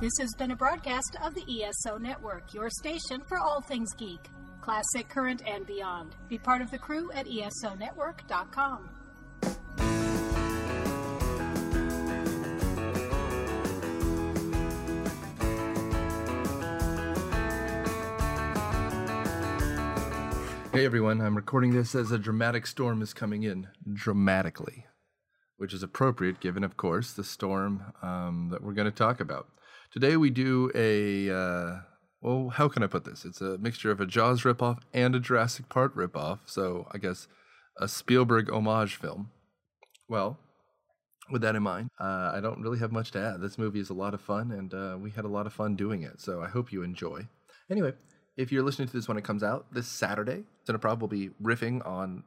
This has been a broadcast of the ESO Network, your station for all things geek, classic, current, and beyond. Be part of the crew at ESONetwork.com. Hey everyone, I'm recording this as a dramatic storm is coming in dramatically, which is appropriate given, of course, the storm um, that we're going to talk about. Today we do a, uh, well, how can I put this? It's a mixture of a Jaws ripoff and a Jurassic Park ripoff, so I guess a Spielberg homage film. Well, with that in mind, uh, I don't really have much to add. This movie is a lot of fun, and uh, we had a lot of fun doing it, so I hope you enjoy. Anyway, if you're listening to this when it comes out this Saturday, Cineprov will be riffing on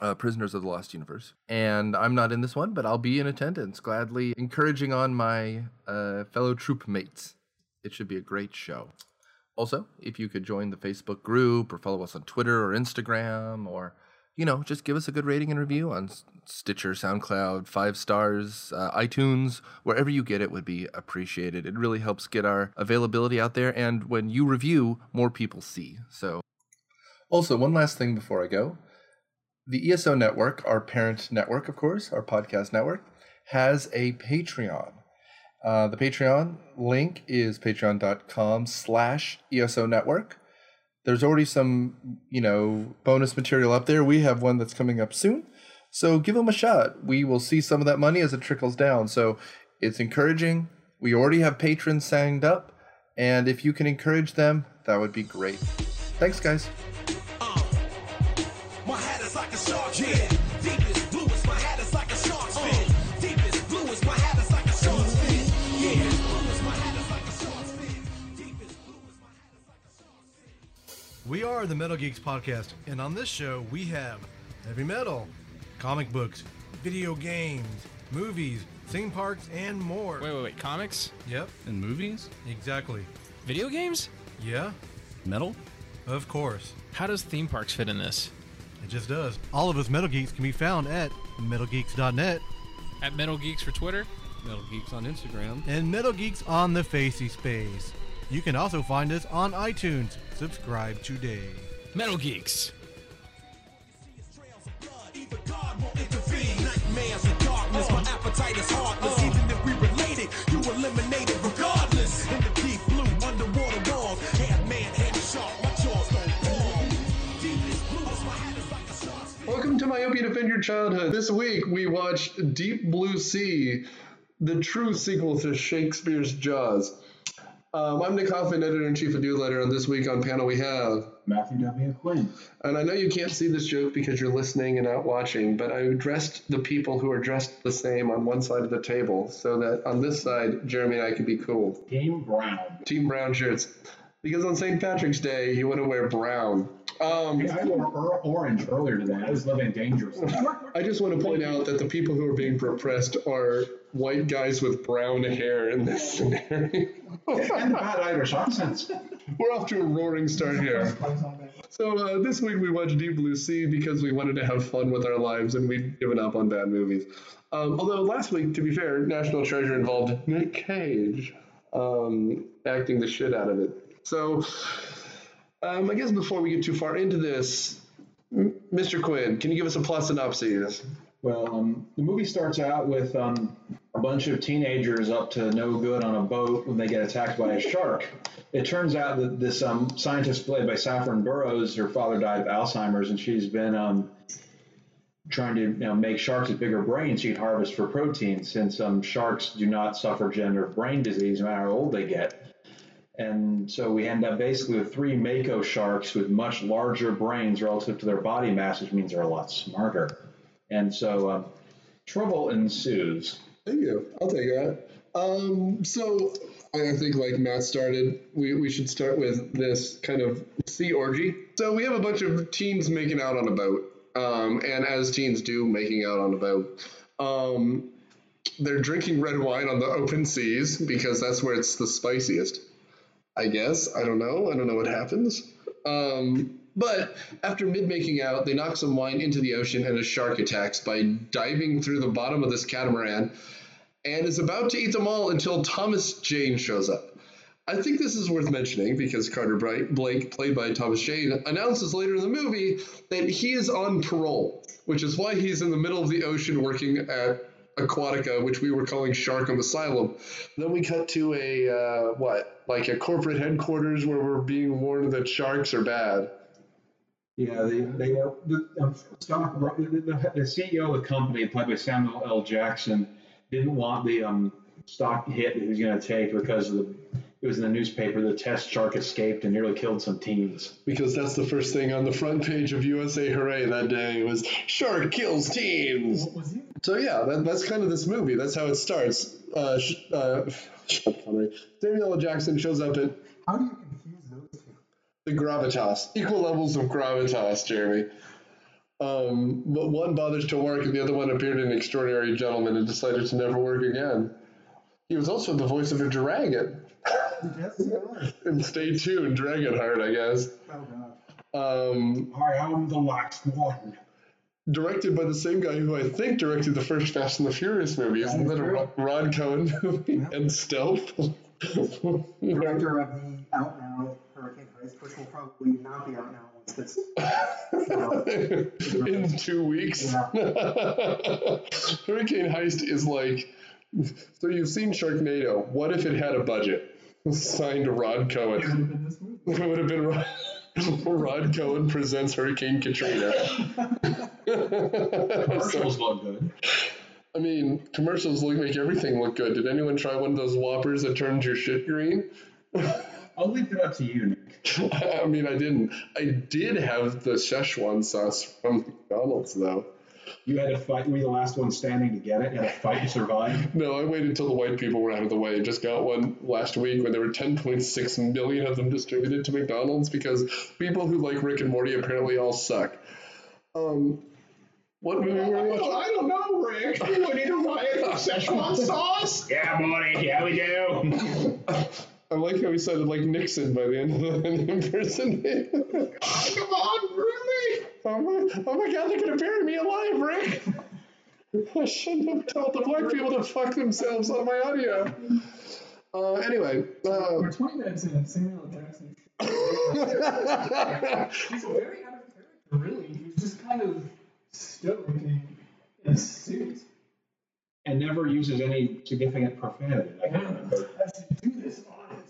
uh, Prisoners of the Lost Universe. And I'm not in this one, but I'll be in attendance, gladly encouraging on my uh, fellow troop mates. It should be a great show. Also, if you could join the Facebook group or follow us on Twitter or Instagram or you know, just give us a good rating and review on Stitcher, SoundCloud, five stars, uh, iTunes, wherever you get it would be appreciated. It really helps get our availability out there, and when you review, more people see. So, also one last thing before I go, the ESO network, our parent network, of course, our podcast network, has a Patreon. Uh, the Patreon link is patreon.com/slash ESO network there's already some, you know, bonus material up there. We have one that's coming up soon. So give them a shot. We will see some of that money as it trickles down. So it's encouraging. We already have patrons signed up. And if you can encourage them, that would be great. Thanks, guys. We are the Metal Geeks Podcast, and on this show, we have heavy metal, comic books, video games, movies, theme parks, and more. Wait, wait, wait. Comics? Yep. And movies? Exactly. Video games? Yeah. Metal? Of course. How does theme parks fit in this? It just does. All of us Metal Geeks can be found at MetalGeeks.net. At Metal Geeks for Twitter? Metal Geeks on Instagram. And Metal Geeks on the Facey Space. You can also find us on iTunes. Subscribe today. Metal Geeks. To Defend Your Childhood. This week we watched Deep Blue Sea, the true sequel to Shakespeare's Jaws. Um, I'm Nick Hoffman, editor in chief of Newsletter, and this week on panel we have Matthew W. Quinn. And I know you can't see this joke because you're listening and not watching, but I dressed the people who are dressed the same on one side of the table so that on this side, Jeremy and I could be cool. Team Brown. Team Brown shirts. Because on St. Patrick's Day, you want to wear brown. Um, I wore orange earlier today. I was living dangerously. I just want to point out that the people who are being repressed are white guys with brown hair in this scenario. and bad Irish accents. We're off to a roaring start here. So uh, this week we watched Deep Blue Sea because we wanted to have fun with our lives and we'd given up on bad movies. Um, although last week, to be fair, National Treasure involved Nick Cage um, acting the shit out of it. So um, I guess before we get too far into this, Mr. Quinn, can you give us a plot synopsis? Well, um, the movie starts out with um, a bunch of teenagers up to no good on a boat when they get attacked by a shark. It turns out that this um, scientist played by Saffron Burrows, her father died of Alzheimer's, and she's been um, trying to you know, make sharks with bigger brains she'd harvest for protein, since um, sharks do not suffer degenerative brain disease no matter how old they get. And so we end up basically with three mako sharks with much larger brains relative to their body mass, which means they're a lot smarter. And so um, trouble ensues. Thank you. I'll take that. Um, so I think, like Matt started, we, we should start with this kind of sea orgy. So we have a bunch of teens making out on a boat, um, and as teens do, making out on a boat. Um, they're drinking red wine on the open seas because that's where it's the spiciest. I guess. I don't know. I don't know what happens. Um, but after mid making out, they knock some wine into the ocean and a shark attacks by diving through the bottom of this catamaran and is about to eat them all until Thomas Jane shows up. I think this is worth mentioning because Carter Bright, Blake, played by Thomas Jane, announces later in the movie that he is on parole, which is why he's in the middle of the ocean working at Aquatica, which we were calling Sharkham Asylum. Then we cut to a, uh, what, like a corporate headquarters where we're being warned that sharks are bad. Yeah, they, they the, um, the, CEO of the company, played by Samuel L. Jackson, didn't want the um, stock hit he was going to take because of the, it was in the newspaper, the test shark escaped and nearly killed some teens. Because that's the first thing on the front page of USA Hooray that day was Shark kills teens. What was it? So yeah, that, that's kind of this movie. That's how it starts. Uh, sh- uh, Samuel L. Jackson shows up at How do you confuse those two? the gravitas, equal levels of gravitas, Jeremy. Um, but one bothers to work, and the other one appeared in Extraordinary Gentleman and decided to never work again. He was also the voice of a dragon. Yes, you are. and stay tuned, Dragonheart, I guess. Oh god. Um, I am the last one. directed by the same guy who I think directed the first Fast and the Furious movie. Isn't that a Ro- Rob Cohen movie? And Stealth. Director of the Out Now Hurricane Heist, which will probably not be out now once this. in two weeks. Hurricane Heist is like so you've seen Sharknado. What if it had a budget? Signed Rob Cohen. It would have been Rob, Rob Cohen presents Hurricane Katrina. Commercials look good. I mean, commercials look make everything look good. Did anyone try one of those whoppers that turns your shit green? I'll leave it up to you, Nick. I mean, I didn't. I did have the Szechuan sauce from McDonald's, though. You had to fight. Were you the last one standing to get it? You had to fight to survive. No, I waited until the white people were out of the way. Just got one last week when there were 10.6 million of them distributed to McDonald's because people who like Rick and Morty apparently all suck. Um, what movie were we watching? I don't know, Rick. We need to riot for Szechuan sauce. Yeah, Morty. Yeah, we do. I like how he sounded like Nixon by the end of the impersonation. Come on, really? oh, my, oh my god, they're gonna bury me alive, Rick! I shouldn't have told the black people to fuck themselves on my audio. Uh, anyway, uh, We're 20 minutes in, Samuel Jackson. He's a very out of character, really. He's just kind of stoic in, in a suit. And never uses any significant profanity. I can remember. I should do this audit.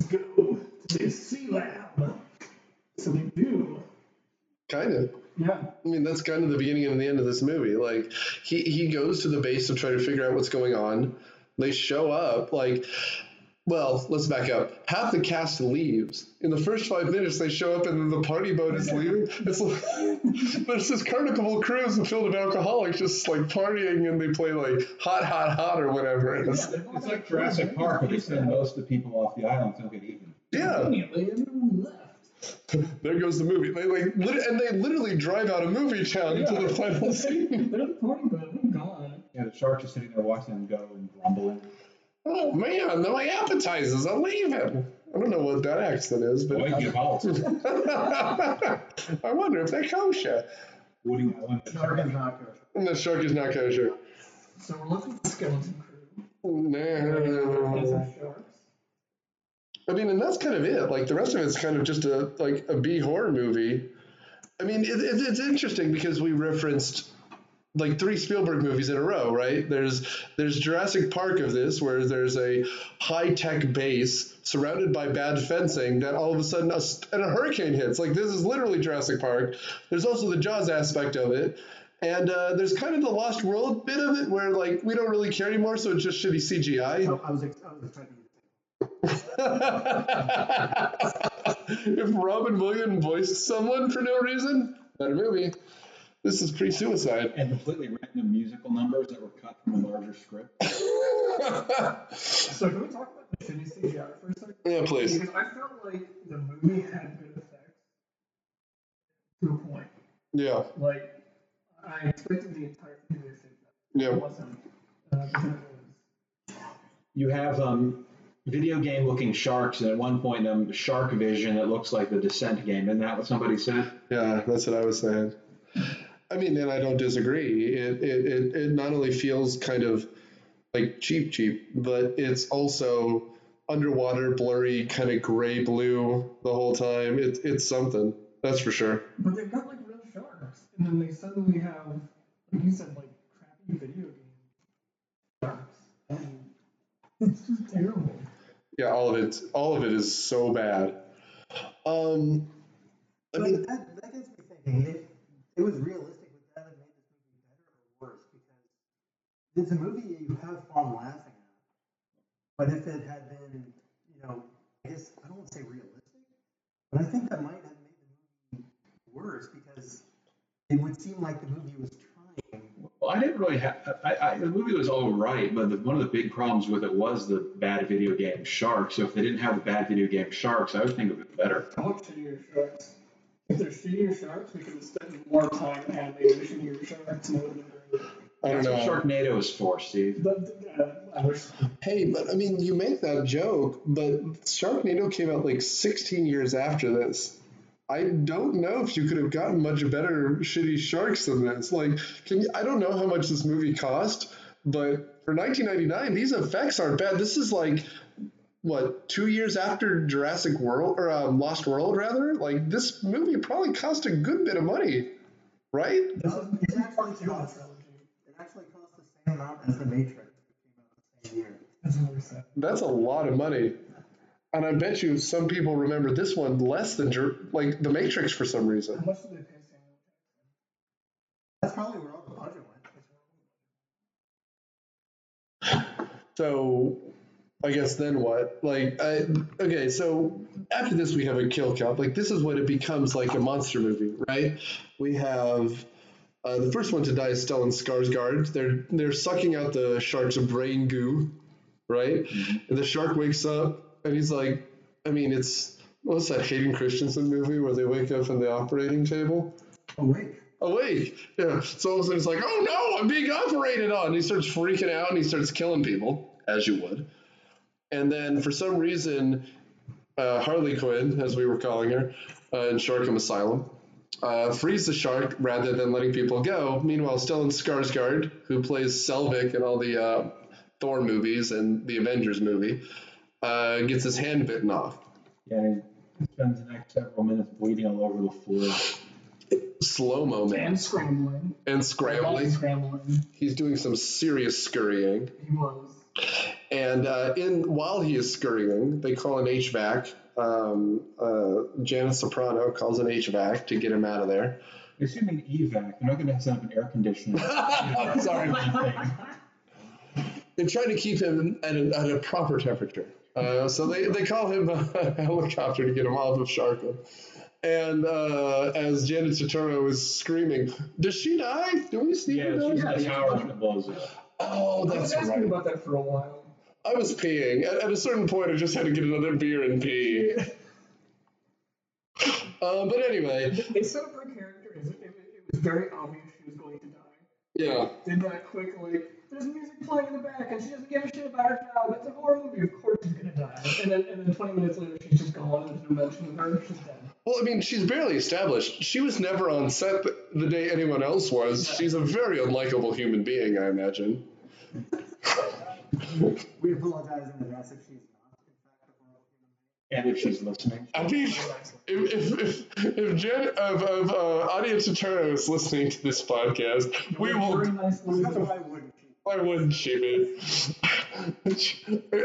Let's go to this sea lab. So we do. Kind of. Yeah. I mean, that's kind of the beginning and the end of this movie. Like, he, he goes to the base to try to figure out what's going on. They show up, like, well, let's back up. Half the cast leaves. In the first five minutes, they show up and then the party boat is leaving. It's like, there's this carnival cruise filled with alcoholics just like partying and they play like hot, hot, hot or whatever. it is. It's like Jurassic Park, where they send most of the people off the island so they get eaten. Yeah. Conveniently, everyone left. There goes the movie. They like, lit- and they literally drive out a movie town into the final scene. They're the party boat. I'm gone. Yeah, the sharks are sitting there watching them go and grumbling. Oh man, my appetizers are leaving. I don't know what that accent is, but Boy, get. I wonder if they're kosher. Woody Allen. Shark is not kosher. And the shark is not kosher. So we're looking at the skeleton crew. No. I mean, and that's kind of it. Like the rest of it's kind of just a like a B horror movie. I mean, it, it, it's interesting because we referenced like three Spielberg movies in a row, right? There's there's Jurassic Park of this, where there's a high tech base surrounded by bad fencing that all of a sudden a, and a hurricane hits. Like this is literally Jurassic Park. There's also the Jaws aspect of it. And uh, there's kind of the Lost World bit of it where like we don't really care anymore, so it's just shitty CGI. I was, I was expecting if Robin Williams voiced someone for no reason, better movie. This is pre-suicide. And completely random musical numbers that were cut from a larger script. So can we talk about the shitty CGI for a second? Yeah, please. Because I felt like the movie had good effects to a point. Yeah, Like I expected the entire thing to be shit. yeah. It wasn't. Uh, because it was- You have um, video game looking sharks, and at one point, um, Shark Vision that looks like the Descent game. Isn't that what somebody said? Yeah, that's what I was saying. I mean, and I don't disagree. It, it, it, it not only feels kind of like cheap, cheap, but it's also underwater, blurry, kind of gray blue the whole time. It's it's something. That's for sure. But they've got like real sharks, and then they suddenly have, like you said, like crappy video game sharks, and it's just terrible. Yeah, all of it. All of it is so bad. Um, I But mean, that, that gets me thinking. If it was realistic, would that have made this movie better or worse? Because it's a movie you have fun laughing at. But if it had been, you know, I guess I don't want to say realistic, but I think that might have made the movie worse because it would seem like the movie was trying. Well, I didn't really have. I, I, the movie was all right, but the, one of the big problems with it was the bad video game sharks. So if they didn't have the bad video game sharks, I would think of it better. I want shittier sharks. If they're shittier sharks, we could have spent more time animating the shittier sharks, and it would have been great. I don't know. what Sharknado is for, Steve. But uh, Hey, but I mean, you make that joke, but Sharknado came out like 16 years after this. I don't know if you could have gotten much better shitty sharks than this. Like, can you, I don't know how much this movie cost, but for 1999, these effects aren't bad. This is like what two years after Jurassic World or um, Lost World, rather. Like, this movie probably cost a good bit of money, right? This is, It actually part two of the costs- trilogy. It actually cost the same amount as The Matrix, which came out the same year. That's really sad. That's a lot of money. And I bet you some people remember this one less than Jur- like The Matrix for some How reason. much did they pay Samuel That's probably where all the budget went. So I guess then what? Like, I, okay, so after this we have a kill count. Like this is when it becomes like a monster movie, right? We have uh, the first one to die is Stellan Skarsgård. They're they're sucking out the shark's brain goo, right? And the shark wakes up and he's like, I mean, it's what's that Hayden Christensen movie where they wake up in the operating table? Awake. awake. Yeah. So all of a sudden it's like, oh no, I'm being operated on. And he starts freaking out and he starts killing people, as you would. And then for some reason, uh, Harley Quinn, as we were calling her, uh, in Sharkham Asylum, uh, frees the shark rather than letting people go. Meanwhile, Stellan Skarsgård, who plays Selvig in all the uh, Thor movies and the Avengers movie, uh, gets his hand bitten off. Yeah, he spends the next several minutes bleeding all over the floor. Slow mo, man. And scrambling. And scrambling. Scrambling. He's doing some serious scurrying. He was. And uh, in while he is scurrying, they call an HVAC. Um, uh, Janet Soprano calls an HVAC to get him out of there. Assuming evac, they're not going to set up an air conditioner. Sorry. They're trying to keep him at a, at a proper temperature. Uh, so they, they call him a helicopter to get him off of Sharkham. And uh, as Janet Soprano is screaming, does she die? Do we see yeah, her die? she's in the tower when blows up. Oh, I was that's asking right. about that for a while. I was peeing. At, at a certain point, I just had to get another beer and pee. Um, but anyway, They set up her character as it, it, it was very obvious she was going to die. yeah. Did that quick, like, there's music playing in the back and she doesn't give a shit about her job. It's a horror movie, of course she's gonna die. And then, and then 20 minutes later, she's just gone and there's no mention of her, she's dead. Well, I mean, she's barely established. She was never on set the- the day anyone else was. She's a very unlikable human being, I imagine. We apologize in advance if she's not, in fact, a horrible human being. And if she's listening, I mean, if if if, if Jen of, of uh, audience Eterno is listening to this podcast, we will. Very nice woman. Why wouldn't she? Be?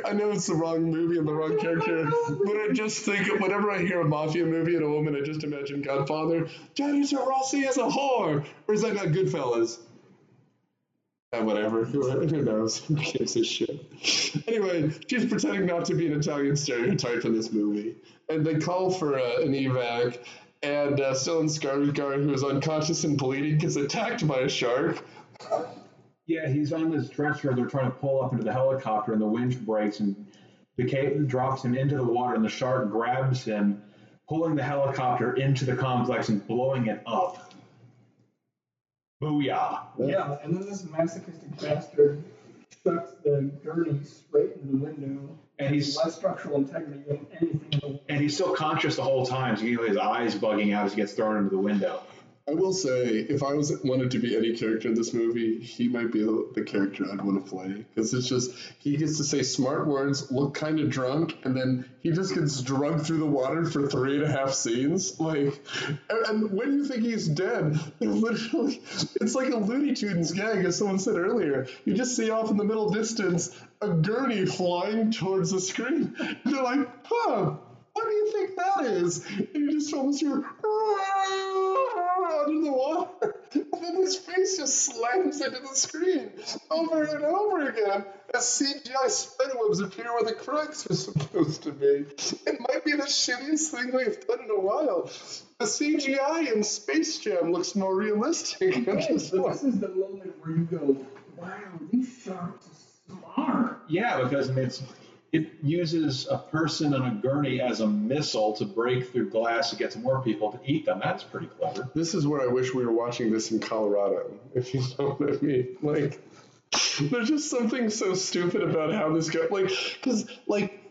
I know it's the wrong movie and the wrong character, but I just think whenever I hear a mafia movie and a woman, I just imagine Godfather. Jennifer Rossi as a whore, or is that not Goodfellas? Uh, whatever. Who, who knows? Who gives a shit? Anyway, she's pretending not to be an Italian stereotype in this movie, and they call for uh, an evac. And uh, Stellan Skarsgård, who is unconscious and bleeding, gets attacked by a shark. yeah, he's on this dresser. They're trying to pull up into the helicopter, and the winch breaks, and the drops him into the water, and the shark grabs him, pulling the helicopter into the complex and blowing it up. Booyah! Yeah, and then this masochistic bastard chucks the gurney straight into the window. And he's- less structural integrity than anything in. And he's still conscious the whole time, so you know his eyes bugging out as he gets thrown into the window. I will say, if I was wanted to be any character in this movie, he might be the, character I'd want to play because it's just he gets to say smart words, look kind of drunk, and then he just gets drugged through the water for three and a half scenes. Like, and, and when you think he's dead, literally, it's like a Looney Tunes gag, as someone said earlier. You just see off in the middle distance a gurney flying towards the screen. And they're like, huh. What do you think that is? And you just almost hear under the water. And then his face just slams into the screen over and over again as CGI spiderwebs appear where the cracks are supposed to be. It might be the shittiest thing we've done in a while. The CGI in Space Jam looks more realistic. than Okay, this this is the moment where you go, wow, these sharks are smart. Yeah, because it's it uses a person on a gurney as a missile to break through glass to get to more people to eat them. That's pretty clever. This is where I wish we were watching this in Colorado, if you know what I mean. Like, there's just something so stupid about how this go. Like, because, like,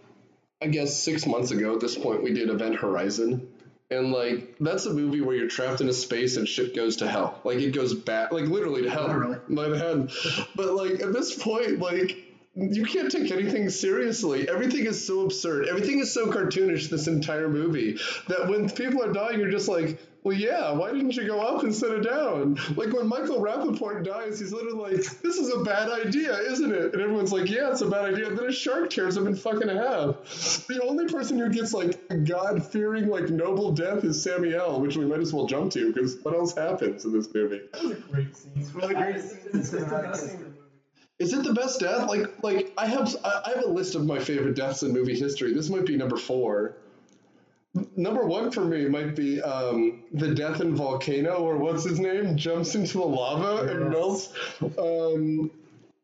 I guess six months ago at this point, we did Event Horizon. And, like, that's a movie where you're trapped in a space and shit goes to hell. Like, it goes back, like, literally to hell. Literally. But, like, at this point, like, you can't take anything seriously. Everything is so absurd. Everything is so cartoonish this entire movie that when people are dying, you're just like, well, yeah, why didn't you go up instead of down? Like when Michael Rappaport dies, he's literally like, this is a bad idea, isn't it? And everyone's like, yeah, it's a bad idea. And then a shark tears him in fucking half. The only person who gets like a God fearing, like noble death is Samuel, which we might as well jump to because what else happens in this movie? That was a great scene. It's one of the greatest scenes in It's the cinematic best scene Is it the best death? Like, like I have, I have a list of my favorite deaths in movie history. This might be number four. Number one for me might be um, the death in Volcano, or what's his name, jumps into the lava and melts. Um,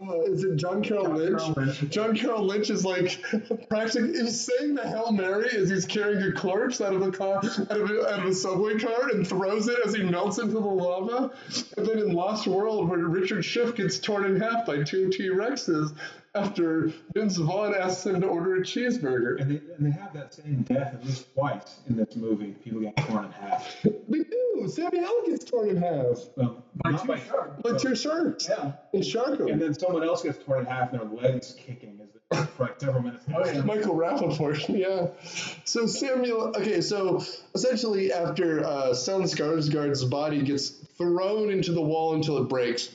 uh, is it John Carroll Lynch? Carroll Lynch. John Carroll Lynch is like practically is saying the Hail Mary as he's carrying a corpse out of a car, out of a, out of a subway car, and throws it as he melts into the lava. And then in Lost World, where Richard Schiff gets torn in half by two T Rexes after Vince Vaughn asks him to order a cheeseburger. And they, and they have that same death at least twice in this movie. People get torn in half. They do. Samuel gets torn in half Well, By not two by sharks. by two sharks Yeah. in Sharko. And then someone else gets torn in half and their legs kicking as they, for like several minutes. Oh, yeah. Michael Rappaport, yeah. So Samuel, okay, so essentially after uh, Stellan Skarsgård's body gets thrown into the wall until it breaks,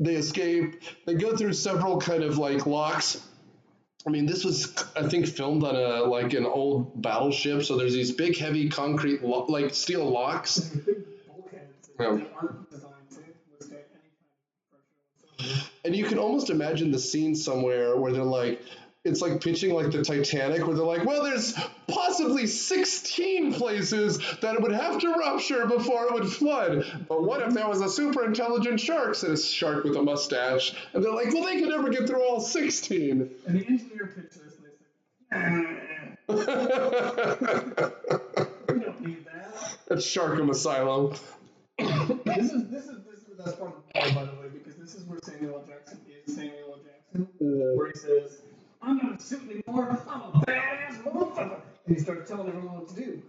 they escape. They go through several kind of like locks. I mean, this was, I think, filmed on a like an old battleship. So there's these big, heavy concrete, lo- like steel locks. The big bulkheads that Yeah. they aren't designed to withstand any kind of pressure. And you can almost imagine the scene somewhere where they're like, it's like pitching like the Titanic, where they're like, well, there's possibly 16 places that it would have to rupture before it would flood. But what if there was a super intelligent shark? Said a shark with a mustache. And they're like, well, they could never get through all 16. And the engineer pitched this and they said, "Nah, we don't need that. That's Sharkham Asylum. this is this is this is the best part of the movie, by the way, because this is where Samuel L. Jackson is Samuel L. Jackson, where he says, "I'm not a suit anymore. I'm a badass motherfucker," and he starts telling everyone what to do.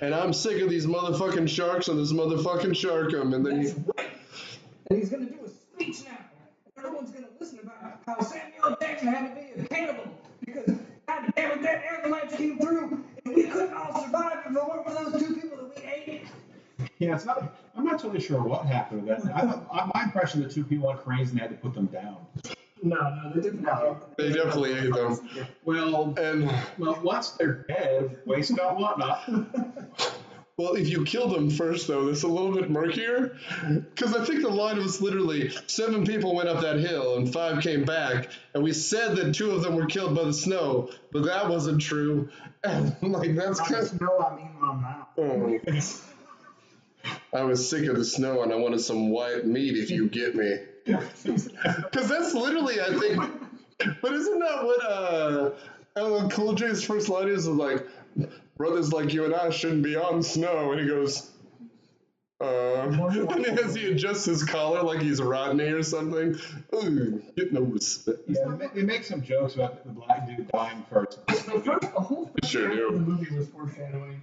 And I'm sick of these motherfucking sharks and this motherfucking Sharkham. And then That's he, right. And he's gonna do a speech now. Everyone's gonna listen about how Samuel Jackson had to be a cannibal because God damn it, that avalanche came through, and we couldn't all survive if it weren't for those two people that we ate. Yeah, it's not. I'm not totally sure what happened with that. I, I, my impression, the two people went crazy and had to put them down. No, no, they didn't. they definitely ate them. Well, And well, once they're dead, waste not, want not. Well, if you kill them first, though, that's a little bit murkier. Because I think the line was literally seven people went up that hill and five came back, and we said that two of them were killed by the snow, but that wasn't true. And like that's kind of. No, I mean my mouth. Oh. I was sick of the snow and I wanted some white meat, if you get me. Because that's literally, I think. But isn't that what uh, LL Cool J's first line is? Of like, brothers like you and I shouldn't be on snow. And he goes, uh, and as he adjusts his collar like he's Rodney or something. Ooh, get no respect. Yeah, they make, some jokes about the black dude dying first. The first, the whole first Sure half do. of the movie was foreshadowing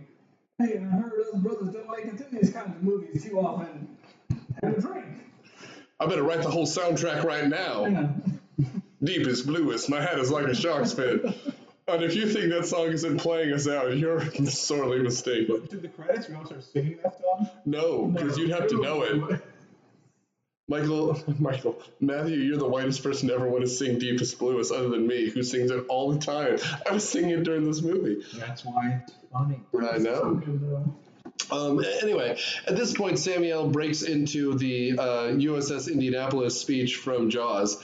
Hey, I heard us brothers don't make it to these kinds of movies too often. Have a drink. I better write the whole soundtrack right now. Yeah. Deepest, bluest, my head is like a shark's fin. And if you think that song isn't playing us out, you're sorely mistaken. To the credits, we don't start singing that song. No, because you'd have to know it. Michael, Michael, Matthew, you're the whitest person to ever want to sing Deepest Bluest other than me, who sings it all the time. I was singing it during this movie. That's why it's funny. I know. Um, anyway, at this point, Samuel breaks into the uh, USS Indianapolis speech from Jaws.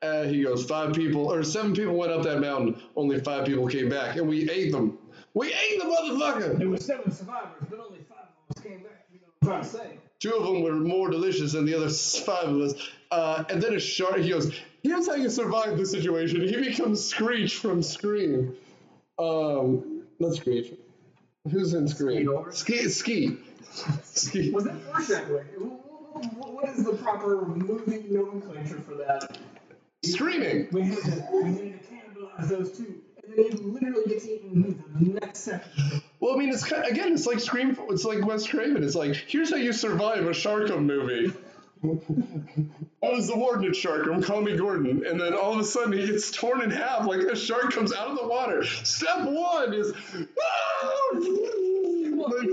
Uh, he goes, five people, or seven people went up that mountain, only five people came back, and we ate them. We ate the motherfucker! There were seven survivors, but only five of us came back. You know what I'm trying to say? Two of them were more delicious than the other five of us. Uh, and then a shark, he goes, here's how you survive the situation. He becomes Screech from Scream. Um, not Screech. Who's in Scream? Ski. Ski. Ski. Was that foreshadowing? Wh- wh- What is the proper movie nomenclature for that? Screaming. We need to, we need to cannibalize those two. And then he literally gets eaten the next second. Well, I mean, it's kind again, it's like Scream. It's like Wes Craven. It's like here's how you survive a Sharkham movie. Oh, I was the warden at Sharkham, call me Gordon, and then all of a sudden he gets torn in half, like a shark comes out of the water. Step one is, Well, ah! Like,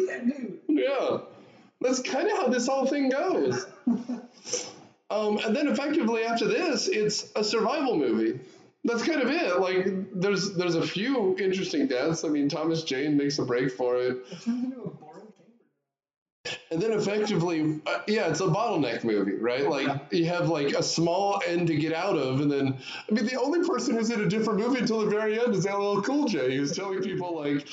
yeah, that's kind of how this whole thing goes. Um, and then effectively after this, it's a survival movie. That's kind of it. Like there's there's a few interesting deaths. I mean, Thomas Jane makes a break for it. It turns into a boring chamber. And then effectively, uh, yeah, it's a bottleneck movie, right? Like you have like a small end to get out of, and then I mean, the only person who's in a different movie until the very end is LL Cool J, who's telling people like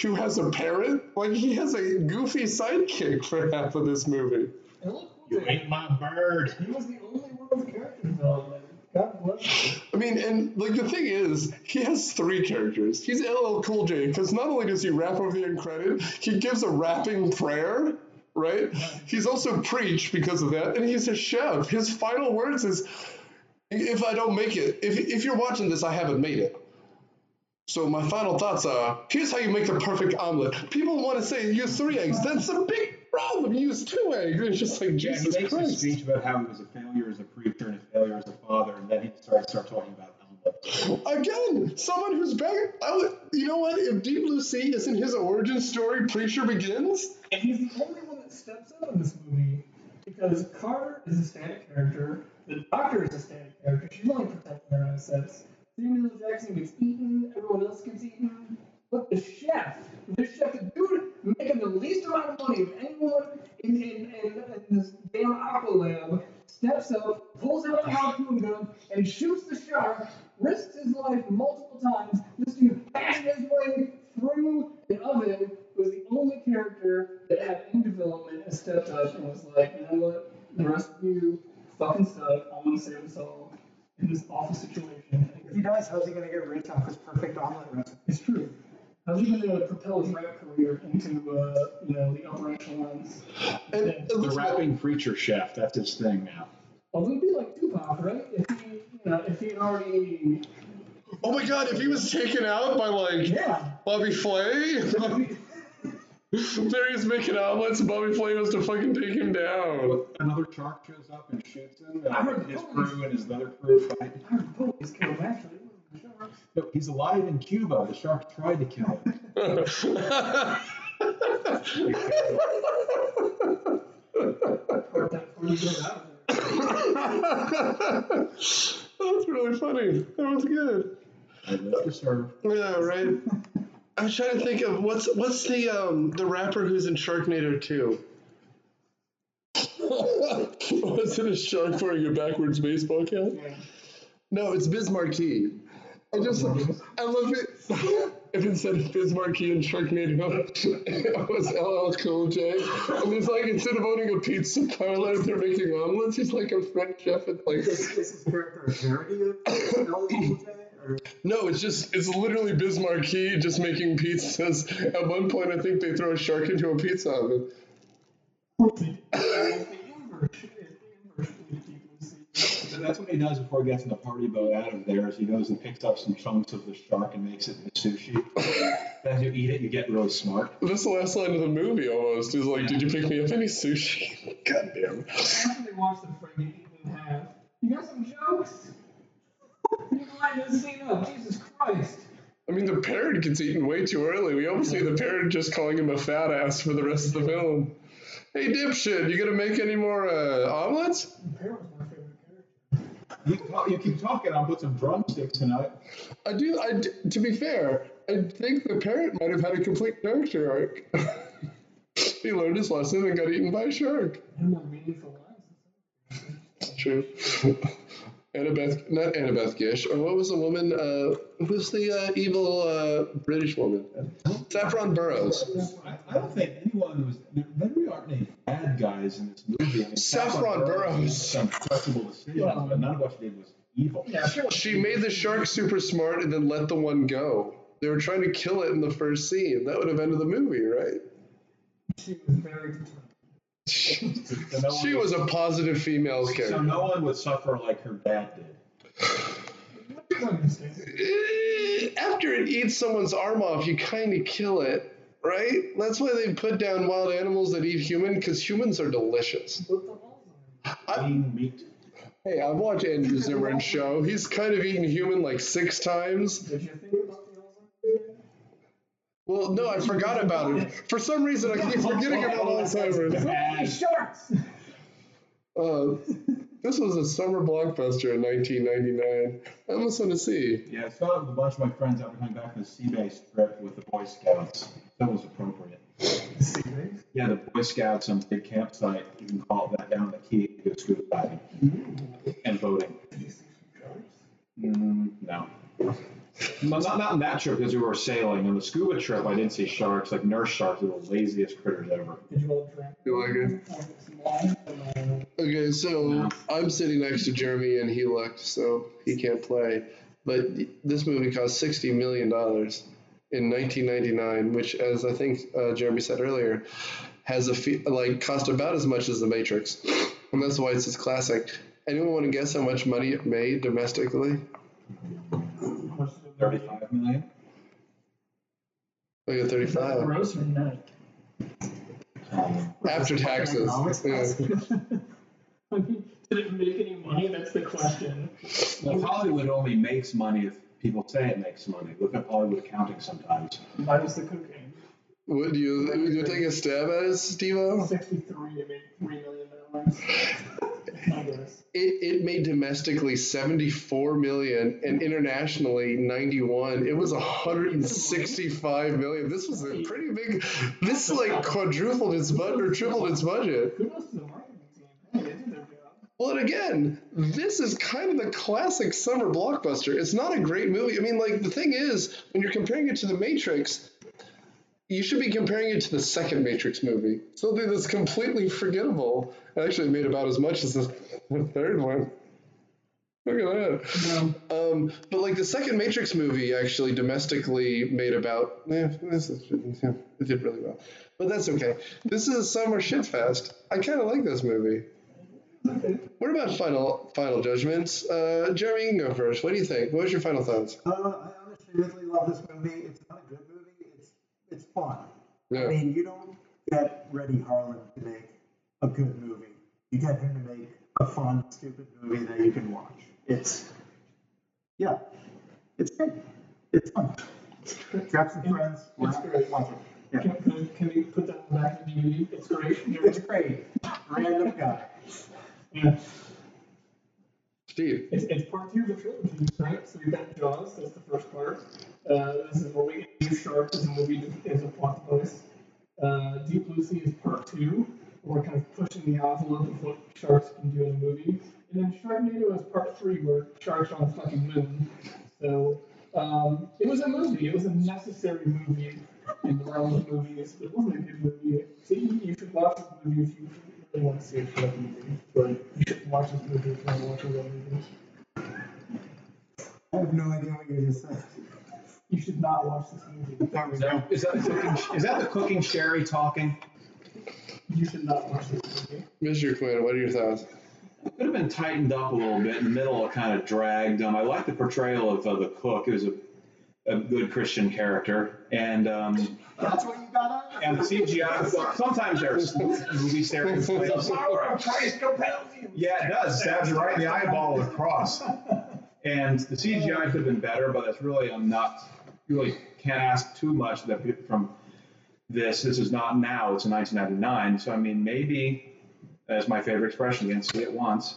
who has a parrot. Like he has a goofy sidekick for half of this movie. You ain't my bird. he was the only one with character development. God bless. I mean, and like the thing is, he has three characters. He's LL Cool J because not only does he rap over the end credit, he gives a rapping prayer, right? He's also preach because of that, and he's a chef. His final words is, "If I don't make it, if if you're watching this, I haven't made it." So my final thoughts are: Here's how you make the perfect omelet. People want to say use three eggs. That's a big problem. Use two eggs. It's just like Yeah, he makes a speech about how he was a failure as a preacher and a failure as a father, and then he starts start talking about. Again, someone who's back. Would, you know what? If Deep Blue Sea isn't his origin story, Preacher begins. And he's the only one steps up in this movie because Carter is a static character. The doctor is a static character. She's only protecting her assets. Samuel Jackson gets eaten. Everyone else gets eaten. But the chef, the chef, the dude making the least amount of money of anyone in, in, in, in this damn aqua lab, steps up, pulls out a harpoon gun, and shoots the shark. Risks his life multiple times. This dude bashing his way through an oven was the only character that had any development and stepped up and was like, you know what? The rest of you fucking suck. I'm gonna save us all in this awful situation. If he dies, how's he gonna get rich off his perfect omelet recipe? It's true. How's he gonna propel his rap career into uh, you know the upper echelons? And, Yeah. and The listen, rapping preacher chef, that's his thing now. Although it'd be like Tupac, right? If he, you know, if he already, oh my God, if he was taken out by like yeah. Bobby Flay, there he's making omelets, and Bobby Flay has to fucking take him down. Another shark shows up and shoots him, I heard his the crew and his other crew fight. I heard the police killed him actually. It wasn't the sharks. No, he's alive in Cuba. The shark tried to kill him. That before he got out of there. That's really funny. That was good. I live to serve. Yeah, right. I was trying to think of what's what's the um the rapper who's in Sharknado 2? Was it a shark wearing a backwards baseball cap? No, it's Biz Markie. I just I love it. If instead of Biz Markie and Sharknado, it was LL Cool J, and he's like instead of owning a pizza parlor, they're making omelets. He's like a French chef at like. this is his character a parody of LL Cool J? Or No, it's just it's literally Biz Markie just making pizzas. At one point, I think they throw a shark into a pizza oven. The inverse, the inverse with people see. So that's what he does before he gets in the party boat out of there. Is he goes and picks up some chunks of the shark and makes it into sushi. As you eat it, you get really smart. That's the last line of the movie almost. He's like, Did you pick me up any sushi? God damn. After they watch the friggin' eat in half, you got some jokes? You line this scene up, Jesus Christ. I mean, the parrot gets eaten way too early. We almost see the parrot just calling him a fat ass for the rest of the film. Hey, dipshit, you gonna make any more uh, omelets? The parrot was my favorite character. You, talk, you keep talking. I'll put some drumsticks tonight. I do. I d- to be fair, I think the parrot might have had a complete character arc. he learned his lesson and got eaten by a shark. No more meaningful lines. True. Annabeth, not Annabeth Gish, or what was the woman? Uh, who's the uh, evil uh, British woman? Saffron Burrows. I, I don't think anyone was. There, there really aren't any bad guys in this movie. I mean, Saffron Burrows. made Some questionable decisions, but none of what she did was evil. Yeah, sure. She made the shark super smart and then let the one go. They were trying to kill it in the first scene. That would have ended the movie, right? She was very determined. So no She was a positive female So character. no one would suffer like her dad did. I don't understand. After it eats someone's arm off, you kind of kill it, right? That's why they put down wild animals that eat human, because humans are delicious. Put the balls on her. Lean meat. Hey, I've watched Andrew Zimmern's show. He's kind of eaten human like six times. Did you think about the Alzheimer's? Well, no, I forgot about it. For some reason, I keep forgetting about Alzheimer's. Hey, sharks! Uh, this was a summer blockbuster in 1999. I almost want to see. Yeah, I saw it with a bunch of my friends after coming back from the sea base trip with the Boy Scouts. That was appropriate. Seabase? Yeah, the Boy Scouts on big campsite. You can call it that down the key to go scuba diving and boating. Mm, no. No, not, not in that trip because we were sailing. On the scuba trip, I didn't see sharks, like nurse sharks, they're the laziest critters ever. Did you all drink? Like it? Some wine? And, Okay, so I'm sitting next to Jeremy and he looked, so he can't play. But this movie cost $60 million in 1999, which, as I think uh, Jeremy said earlier, has a fee- like cost about as much as The Matrix, and that's why it's this classic. Anyone want to guess how much money it made domestically? how much did it- 35 million? I got 35 Gross or net? Um, after taxes. Yeah. I mean, did it make any money? That's the question. well, Hollywood only makes money if people say it makes money. Look at Hollywood accounting sometimes. Minus the cocaine. Would you would you take a stab at it, Steve-O? 63, it made $3 million. I guess. It, it made domestically 74 million and internationally 91. It was 165 million. This was a pretty big. This like quadrupled its budget or tripled its budget. Well, and again, this is kind of the classic summer blockbuster. It's not a great movie. I mean, like the thing is, when you're comparing it to The Matrix, you should be comparing it to the second Matrix movie, something that's completely forgettable. Actually made about as much as the, the third one. Look at that. Um, but like the second Matrix movie actually domestically made about, eh, this is, yeah, it did really well. But that's okay. This is a summer shitfest. I kind of like this movie. What about final final judgments? Uh, Jeremy, you can go first. What do you think? What was your final thoughts? Uh, I honestly really love this movie. It's not a good movie. It's it's fun. Yeah. I mean, you don't get Renny Harlin to make a good movie. You get him to make a fun, stupid movie that you can watch. It's yeah, it's great. It's fun. Grab some friends. It's great. Watch it. Yeah. Can, can, can we put that on the back of the DVD? It's great. It's great. Random guy. Yeah. Steve. It's, it's part two of the trilogy, right? So we've got Jaws, that's the first part. Uh, this is where we get New Shark as a movie, as a plot device. Uh, Deep Sea is part two, where we're kind of pushing the envelope of what sharks can do in a movie. And then Sharknado is part three, where sharks on the fucking moon. So um, it was a movie. It was a necessary movie in the realm of movies. It wasn't a good movie. So you, you should watch this movie if you really want to see a shark movie. But you should watch this movie if you want to watch a real movie. I have no idea what you just said. You should not watch this movie. There we Is go. that, is, that the cooking, is that the cooking sherry talking? You should not watch this movie. Mr. Quinn, what are your thoughts? It could have been tightened up a little bit. In the middle, it kind of dragged. Um, I like the portrayal of uh, the cook. It was a, a good Christian character, and um, That's what you got out and the CGI. Sometimes there's movie stereotypes. The power of Christ compels you. Yeah, it does. Stabs you right in the eyeball with a cross. And the CGI could have been better, but that's really I'm not really can't ask too much that from this. This is not now. It's in 1999. So I mean, maybe as my favorite expression again, see it once.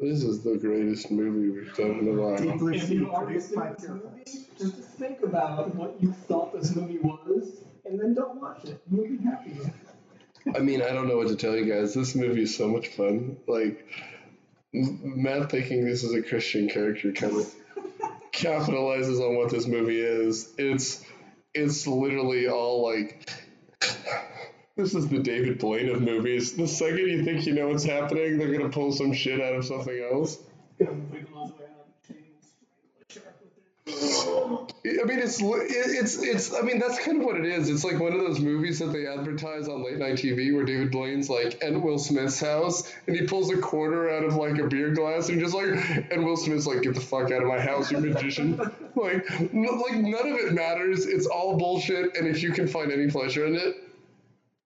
This is the greatest movie we've done in a while. Deep If you are produced to this movie, just think about what you thought this movie was, and then don't watch it. You'll be happy. I mean, I don't know what to tell you guys. This movie is so much fun. Like, Matt thinking this is a Christian character kind of capitalizes on what this movie is. It's it's literally all like this is the David Blaine of movies. The second you think you know what's happening, they're gonna pull some shit out of something else. I mean, it's it's it's. I mean, that's kind of what it is. It's like one of those movies that they advertise on late night TV, where David Blaine's like at Will Smith's house, and he pulls a quarter out of like a beer glass, and just like, and Will Smith's like, "Get the fuck out of my house, you magician!" like, like none of it matters. It's all bullshit, and if you can find any pleasure in it,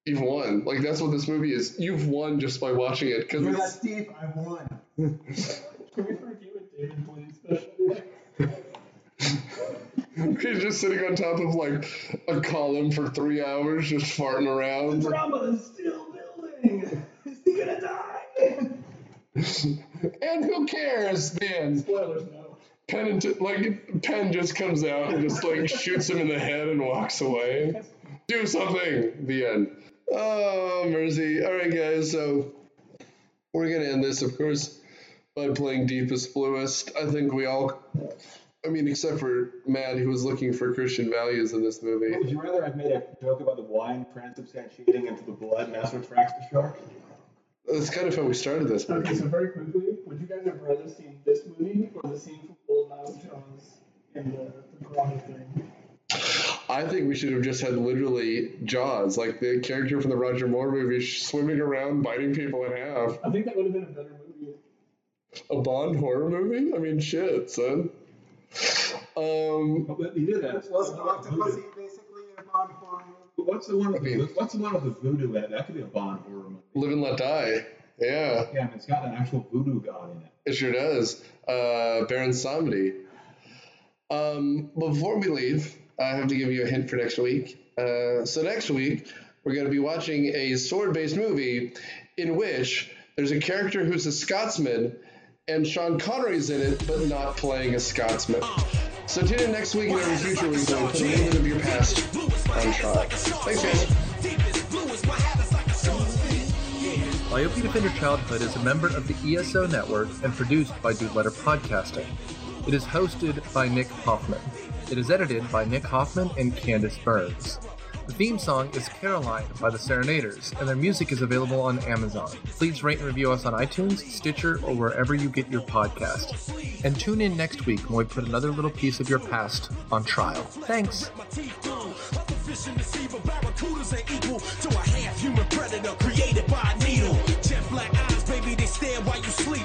you've won. Like that's what this movie is. You've won just by watching it because Hear that, it's. Steve? I won. Can we review a David Blaine special? He's just sitting on top of like a column for three hours, just farting around. Drama is still building. Is he gonna die? and who cares, then? Spoilers no. Penn and t- like Penn just comes out and just like shoots him in the head and walks away. Do something. The end. Oh mercy. All right, guys. So we're gonna end this, of course, by playing Deepest Bluest. I think we all. I mean, except for Matt, who was looking for Christian values in this movie. Would you rather I've made a joke about the wine transubstantiating into the blood, and that's what attracts the shark? That's kind of how we started this movie. Okay, so very quickly, would you guys have rather seen this movie or the scene from Old Miles Jones in the, the piranha thing? I think we should have just had literally Jaws, like the character from the Roger Moore movie, swimming around biting people in half. I think that would have been a better movie. A Bond horror movie? I mean, shit, son. Um, But you did that. Wasn't Octopussy basically a Bond horror movie? What's the one with the What's the one with the voodoo in it? That could be a Bond horror movie. Live and Let Die. Yeah, Yeah, it's got an actual voodoo god in it. it sure does. Uh, Baron Samedi. Um, but before we leave, I have to give you a hint for next week. Uh, so next week, we're going to be watching a sword-based movie in which there's a character who's a Scotsman, and Sean Connery's in it, but not playing a Scotsman. So tune in next week and every future week where we put a little bit of your past on trial. Thanks, guys. Myopia Defend Your Childhood is a member of the ESO network and produced by Dude Letter Podcasting. It is hosted by Nick Hoffman. It is edited by Nick Hoffman and Candace Burns. The theme song is Caroline by the Serenaders, and their music is available on Amazon. Please rate and review us on iTunes, Stitcher, or wherever you get your podcast. And tune in next week when we put another little piece of your past on trial. Thanks. Jet black eyes, baby, they stare while you sleep.